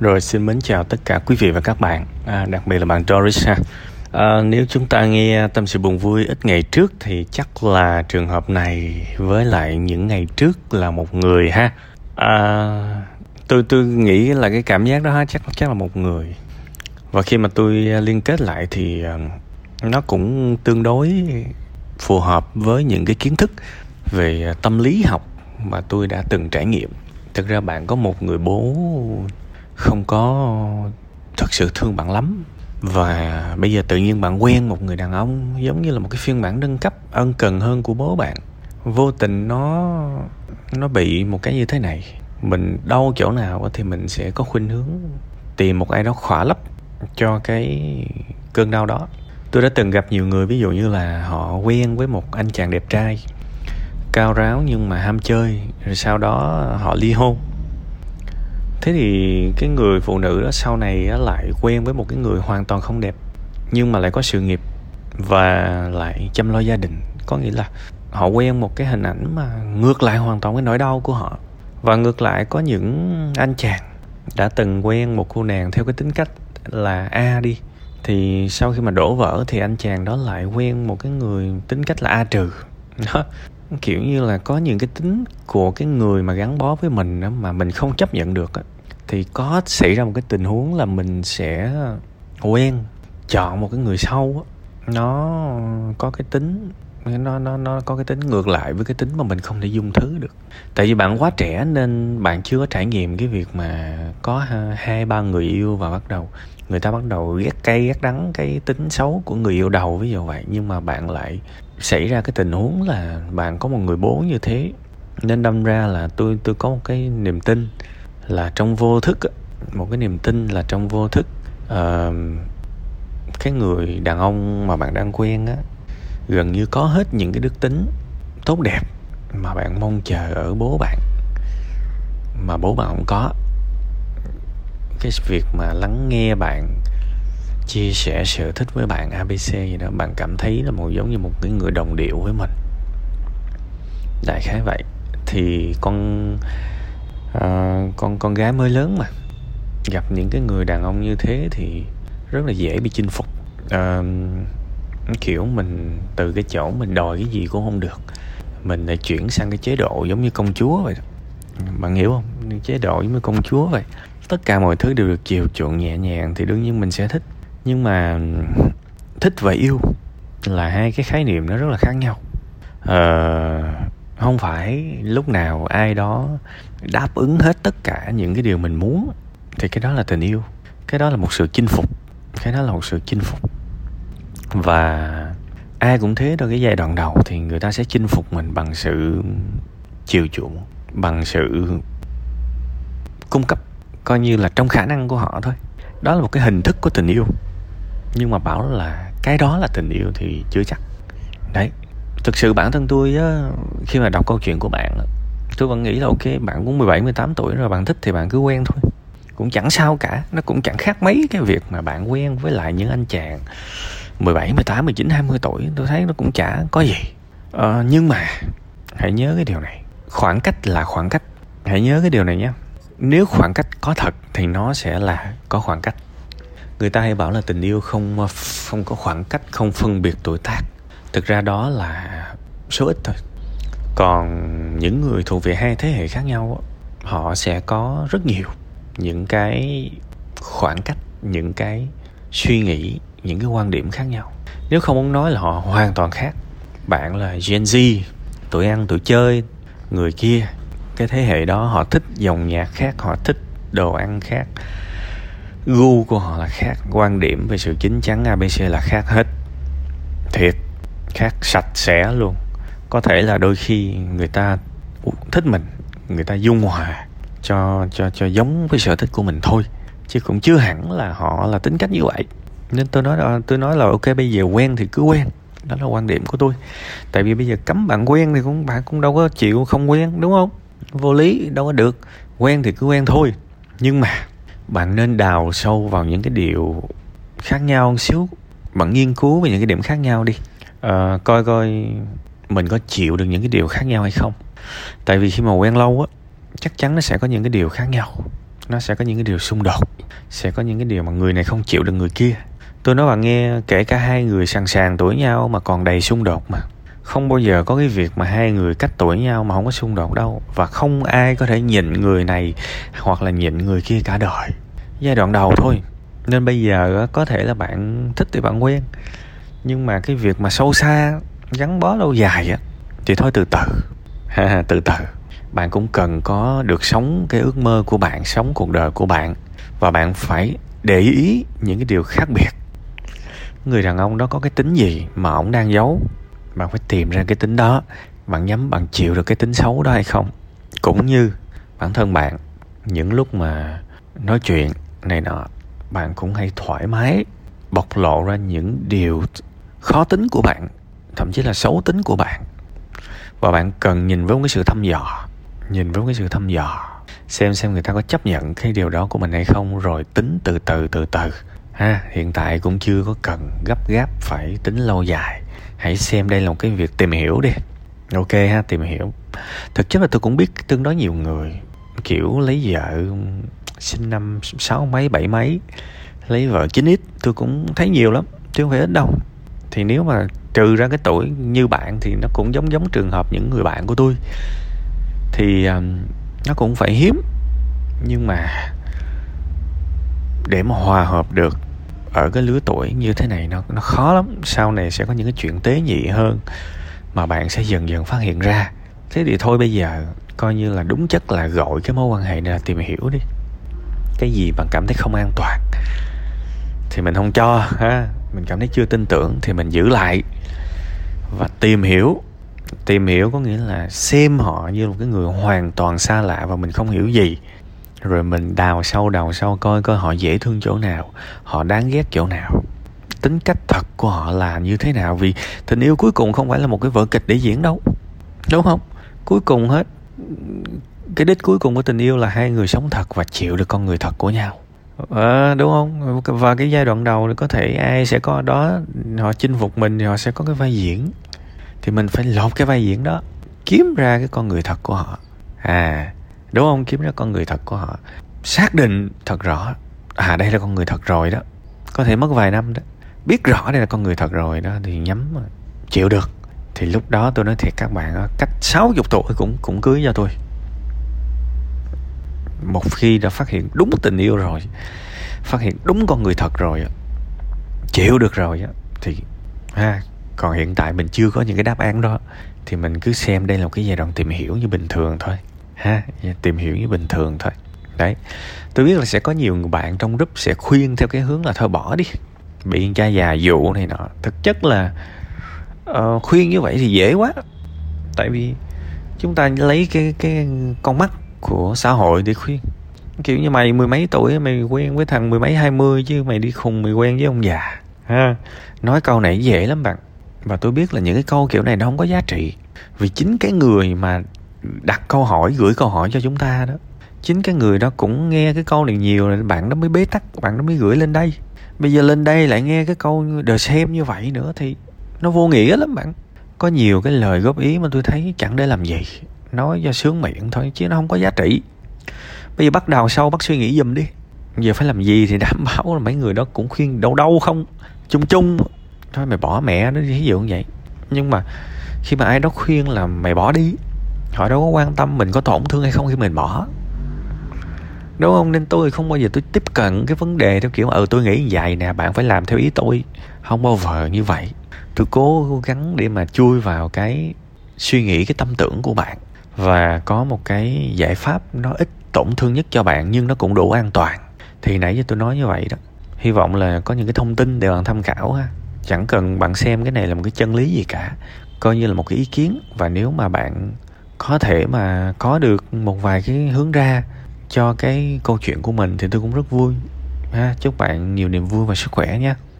Rồi xin mến chào tất cả quý vị và các bạn, à, đặc biệt là bạn Doris ha. À, nếu chúng ta nghe tâm sự buồn vui ít ngày trước thì chắc là trường hợp này với lại những ngày trước là một người ha. À, tôi tôi nghĩ là cái cảm giác đó chắc chắc là một người. Và khi mà tôi liên kết lại thì à, nó cũng tương đối phù hợp với những cái kiến thức về tâm lý học mà tôi đã từng trải nghiệm. Thực ra bạn có một người bố không có thật sự thương bạn lắm. Và bây giờ tự nhiên bạn quen một người đàn ông giống như là một cái phiên bản nâng cấp, ân cần hơn của bố bạn. Vô tình nó nó bị một cái như thế này. Mình đau chỗ nào thì mình sẽ có khuynh hướng tìm một ai đó khỏa lấp cho cái cơn đau đó. Tôi đã từng gặp nhiều người, ví dụ như là họ quen với một anh chàng đẹp trai, cao ráo nhưng mà ham chơi, rồi sau đó họ ly hôn thế thì cái người phụ nữ đó sau này lại quen với một cái người hoàn toàn không đẹp, nhưng mà lại có sự nghiệp và lại chăm lo gia đình. Có nghĩa là họ quen một cái hình ảnh mà ngược lại hoàn toàn cái nỗi đau của họ. Và ngược lại có những anh chàng đã từng quen một cô nàng theo cái tính cách là a đi, thì sau khi mà đổ vỡ thì anh chàng đó lại quen một cái người tính cách là a trừ. Đó, kiểu như là có những cái tính của cái người mà gắn bó với mình đó mà mình không chấp nhận được đó thì có xảy ra một cái tình huống là mình sẽ quen chọn một cái người sau nó có cái tính, nó nó nó có cái tính ngược lại với cái tính mà mình không thể dung thứ được. Tại vì bạn quá trẻ nên bạn chưa có trải nghiệm cái việc mà có hai, ba người yêu và bắt đầu, người ta bắt đầu ghét cay, ghét đắng cái tính xấu của người yêu đầu, ví dụ vậy. Nhưng mà bạn lại xảy ra cái tình huống là bạn có một người bố như thế, nên đâm ra là tôi tôi có một cái niềm tin là trong vô thức một cái niềm tin là trong vô thức uh, cái người đàn ông mà bạn đang quen á gần như có hết những cái đức tính tốt đẹp mà bạn mong chờ ở bố bạn mà bố bạn không có. Cái việc mà lắng nghe bạn chia sẻ sở thích với bạn abc gì đó bạn cảm thấy là một giống như một cái người đồng điệu với mình. Đại khái vậy. Thì con à, con con gái mới lớn mà. Gặp những cái người đàn ông như thế thì rất là dễ bị chinh phục. À, kiểu mình từ cái chỗ mình đòi cái gì cũng không được. Mình lại chuyển sang cái chế độ giống như công chúa vậy. Bạn hiểu không? Chế độ giống như công chúa vậy. Tất cả mọi thứ đều được chiều chuộng nhẹ nhàng thì đương nhiên mình sẽ thích. Nhưng mà thích và yêu là hai cái khái niệm nó rất là khác nhau. À, không phải lúc nào ai đó đáp ứng hết tất cả những cái điều mình muốn, thì cái đó là tình yêu. Cái đó là một sự chinh phục. Cái đó là một sự chinh phục. Và ai cũng thế thôi cái giai đoạn đầu thì người ta sẽ chinh phục mình bằng sự chiều chuộng, bằng sự cung cấp, coi như là trong khả năng của họ thôi. Đó là một cái hình thức của tình yêu. Nhưng mà bảo là cái đó là tình yêu thì chưa chắc. Đấy thực sự bản thân tôi á, khi mà đọc câu chuyện của bạn tôi vẫn nghĩ là ok bạn cũng 17 18 tuổi rồi bạn thích thì bạn cứ quen thôi. Cũng chẳng sao cả nó cũng chẳng khác mấy cái việc mà bạn quen với lại những anh chàng 17 18 19 20 tuổi. Tôi thấy nó cũng chả có gì. Ờ, nhưng mà hãy nhớ cái điều này. Khoảng cách là khoảng cách. Hãy nhớ cái điều này nhé. Nếu khoảng cách có thật thì nó sẽ là có khoảng cách. Người ta hay bảo là tình yêu không không có khoảng cách không phân biệt tuổi tác thực ra đó là số ít thôi. Còn những người thuộc về hai thế hệ khác nhau họ sẽ có rất nhiều những cái khoảng cách, những cái suy nghĩ, những cái quan điểm khác nhau. Nếu không muốn nói là họ hoàn toàn khác, bạn là gen z, tuổi ăn, tuổi chơi, người kia, cái thế hệ đó họ thích dòng nhạc khác, họ thích đồ ăn khác, gu của họ là khác, quan điểm về sự chính chắn abc là khác hết. Thiệt khác sạch sẽ luôn. Có thể là đôi khi người ta thích mình, người ta dung hòa cho cho cho giống với sở thích của mình thôi, chứ cũng chưa hẳn là họ là tính cách như vậy. Nên tôi nói tôi nói là ok, bây giờ quen thì cứ quen. Đó là quan điểm của tôi. Tại vì bây giờ cấm bạn quen thì cũng, bạn cũng đâu có chịu không quen, đúng không? Vô lý, đâu có được. Quen thì cứ quen thôi. Nhưng mà bạn nên đào sâu vào những cái điều khác nhau một xíu. Bạn nghiên cứu về những cái điểm khác nhau đi uh, coi coi mình có chịu được những cái điều khác nhau hay không. Tại vì khi mà quen lâu á chắc chắn nó sẽ có những cái điều khác nhau. Nó sẽ có những cái điều xung đột. Sẽ có những cái điều mà người này không chịu được người kia. Tôi nói bạn nghe kể cả hai người sẵn sàng tuổi nhau mà còn đầy xung đột mà. Không bao giờ có cái việc mà hai người cách tuổi nhau mà không có xung đột đâu. Và không ai có thể nhịn người này hoặc là nhịn người kia cả đời. Giai đoạn đầu thôi. Nên bây giờ có thể là bạn thích thì bạn quen nhưng mà cái việc mà sâu xa, gắn bó lâu dài á, thì thôi từ từ. Ha từ từ. Bạn cũng cần có được sống cái ước mơ của bạn, sống cuộc đời của bạn. Và bạn phải để ý những cái điều khác biệt. Người đàn ông đó có cái tính gì mà ổng đang giấu? Bạn phải tìm ra cái tính đó. Bạn nhắm, bạn chịu được cái tính xấu đó hay không? Cũng như bản thân bạn, những lúc mà nói chuyện này nọ, bạn cũng hay thoải mái bộc lộ ra những điều khó tính của bạn, thậm chí là xấu tính của bạn. Và bạn cần nhìn với một cái sự thăm dò, nhìn với một cái sự thăm dò, xem xem người ta có chấp nhận cái điều đó của mình hay không, rồi tính từ từ từ từ. Ha, hiện tại cũng chưa có cần gấp gáp phải tính lâu dài. Hãy xem đây là một cái việc tìm hiểu đi. Ok ha, tìm hiểu. Thực chất là tôi cũng biết tương đối nhiều người, kiểu lấy vợ, sinh năm sáu mấy, bảy mấy, lấy vợ chín ít, tôi cũng thấy nhiều lắm, chứ không phải ít đâu thì nếu mà trừ ra cái tuổi như bạn thì nó cũng giống giống trường hợp những người bạn của tôi. Thì um, nó cũng phải hiếm. Nhưng mà để mà hòa hợp được ở cái lứa tuổi như thế này nó nó khó lắm. Sau này sẽ có những cái chuyện tế nhị hơn mà bạn sẽ dần dần phát hiện ra. Thế thì thôi bây giờ coi như là đúng chất là gọi cái mối quan hệ này là tìm hiểu đi. Cái gì bạn cảm thấy không an toàn thì mình không cho ha mình cảm thấy chưa tin tưởng thì mình giữ lại. Và tìm hiểu. Tìm hiểu có nghĩa là xem họ như một cái người hoàn toàn xa lạ và mình không hiểu gì. Rồi mình đào sâu đào sâu, coi coi họ dễ thương chỗ nào, họ đáng ghét chỗ nào. Tính cách thật của họ là như thế nào? Vì tình yêu cuối cùng không phải là một cái vở kịch để diễn đâu. Đúng không? Cuối cùng hết, cái đích cuối cùng của tình yêu là hai người sống thật và chịu được con người thật của nhau à, đúng không? Và cái giai đoạn đầu thì có thể ai sẽ có đó họ chinh phục mình thì họ sẽ có cái vai diễn. Thì mình phải lột cái vai diễn đó kiếm ra cái con người thật của họ. À đúng không? Kiếm ra con người thật của họ. Xác định thật rõ à đây là con người thật rồi đó. Có thể mất vài năm đó. Biết rõ đây là con người thật rồi đó thì nhắm chịu được. Thì lúc đó tôi nói thiệt các bạn cách 60 tuổi cũng cũng cưới cho tôi một khi đã phát hiện đúng tình yêu rồi phát hiện đúng con người thật rồi chịu được rồi thì ha còn hiện tại mình chưa có những cái đáp án đó thì mình cứ xem đây là một cái giai đoạn tìm hiểu như bình thường thôi ha tìm hiểu như bình thường thôi. Đấy tôi biết là sẽ có nhiều người bạn trong group sẽ khuyên theo cái hướng là thôi bỏ đi bị cha già dụ này nọ. Thực chất là uh, khuyên như vậy thì dễ quá tại vì chúng ta lấy cái cái con mắt của xã hội để khuyên. Kiểu như mày mười mấy tuổi mày quen với thằng mười mấy, hai mươi chứ mày đi khùng mày quen với ông già, ha? Nói câu này dễ lắm bạn. Và tôi biết là những cái câu kiểu này nó không có giá trị. Vì chính cái người mà đặt câu hỏi, gửi câu hỏi cho chúng ta đó, chính cái người đó cũng nghe cái câu này nhiều là bạn đó mới bế tắc, bạn đó mới gửi lên đây. Bây giờ lên đây lại nghe cái câu đờ xem như vậy nữa thì nó vô nghĩa lắm bạn. Có nhiều cái lời góp ý mà tôi thấy chẳng để làm gì nói cho sướng miệng thôi, chứ nó không có giá trị. Bây giờ bắt đầu sau bắt suy nghĩ giùm đi. Giờ phải làm gì thì đảm bảo là mấy người đó cũng khuyên đâu đâu không? Chung chung. Thôi mày bỏ mẹ nó ví dụ như vậy. Nhưng mà khi mà ai đó khuyên là mày bỏ đi, họ đâu có quan tâm mình có tổn thương hay không khi mình bỏ. Đúng không? Nên tôi không bao giờ tôi tiếp cận cái vấn đề theo kiểu ừ tôi nghĩ vậy nè, bạn phải làm theo ý tôi. Không bao giờ như vậy. Tôi cố gắng để mà chui vào cái suy nghĩ, cái tâm tưởng của bạn và có một cái giải pháp nó ít tổn thương nhất cho bạn, nhưng nó cũng đủ an toàn. Thì nãy giờ tôi nói như vậy đó. Hy vọng là có những cái thông tin để bạn tham khảo ha. Chẳng cần bạn xem cái này là một cái chân lý gì cả. Coi như là một cái ý kiến. Và nếu mà bạn có thể mà có được một vài cái hướng ra cho cái câu chuyện của mình thì tôi cũng rất vui. Ha, chúc bạn nhiều niềm vui và sức khỏe nhé